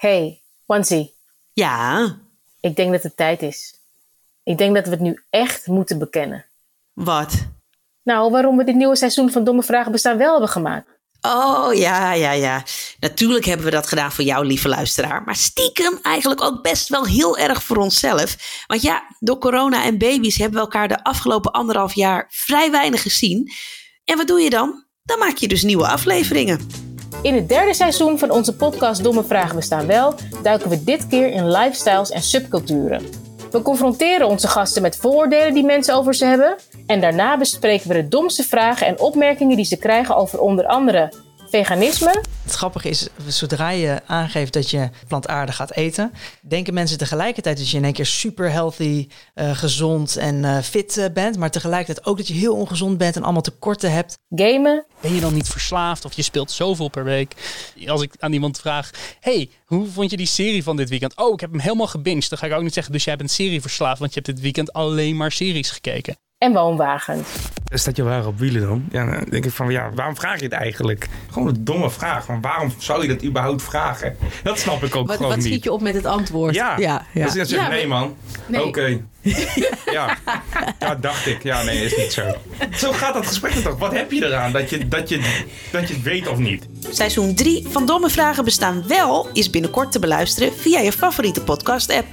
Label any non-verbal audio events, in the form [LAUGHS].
Hey, Wansie, Ja, ik denk dat het tijd is. Ik denk dat we het nu echt moeten bekennen. wat? Nou, waarom we dit nieuwe seizoen van Domme Vragen Bestaan wel hebben gemaakt. Oh ja, ja, ja. Natuurlijk hebben we dat gedaan voor jou, lieve luisteraar. Maar stiekem eigenlijk ook best wel heel erg voor onszelf. Want ja, door corona en baby's hebben we elkaar de afgelopen anderhalf jaar vrij weinig gezien. En wat doe je dan? Dan maak je dus nieuwe afleveringen. In het derde seizoen van onze podcast Domme Vragen Bestaan Wel duiken we dit keer in lifestyles en subculturen. We confronteren onze gasten met vooroordelen die mensen over ze hebben. En daarna bespreken we de domste vragen en opmerkingen die ze krijgen over onder andere veganisme, grappige is, zodra je aangeeft dat je plantaardig gaat eten, denken mensen tegelijkertijd dat je in één keer super healthy, eh, gezond en eh, fit eh, bent, maar tegelijkertijd ook dat je heel ongezond bent en allemaal tekorten hebt. gamen, Ben je dan niet verslaafd of je speelt zoveel per week? Als ik aan iemand vraag, hey, hoe vond je die serie van dit weekend? Oh, ik heb hem helemaal gebinged. Dan ga ik ook niet zeggen, dus jij bent serie verslaafd, want je hebt dit weekend alleen maar series gekeken. en woonwagens. Staat je waar op wielen dan? Ja, dan denk ik van, ja, waarom vraag je het eigenlijk? Gewoon een domme vraag. Van waarom zou je dat überhaupt vragen? Dat snap ik ook Wat, gewoon wat schiet niet. je op met het antwoord? Ja, ja, ja. Dus dan zeg je, Ja, nee man. Nee. Oké. [LAUGHS] ja. ja, dacht ik. Ja, nee, is niet zo. Zo gaat dat gesprek toch. Wat heb je eraan dat je, dat je, dat je het weet of niet? Seizoen 3 van Domme Vragen Bestaan Wel is binnenkort te beluisteren via je favoriete podcast-app.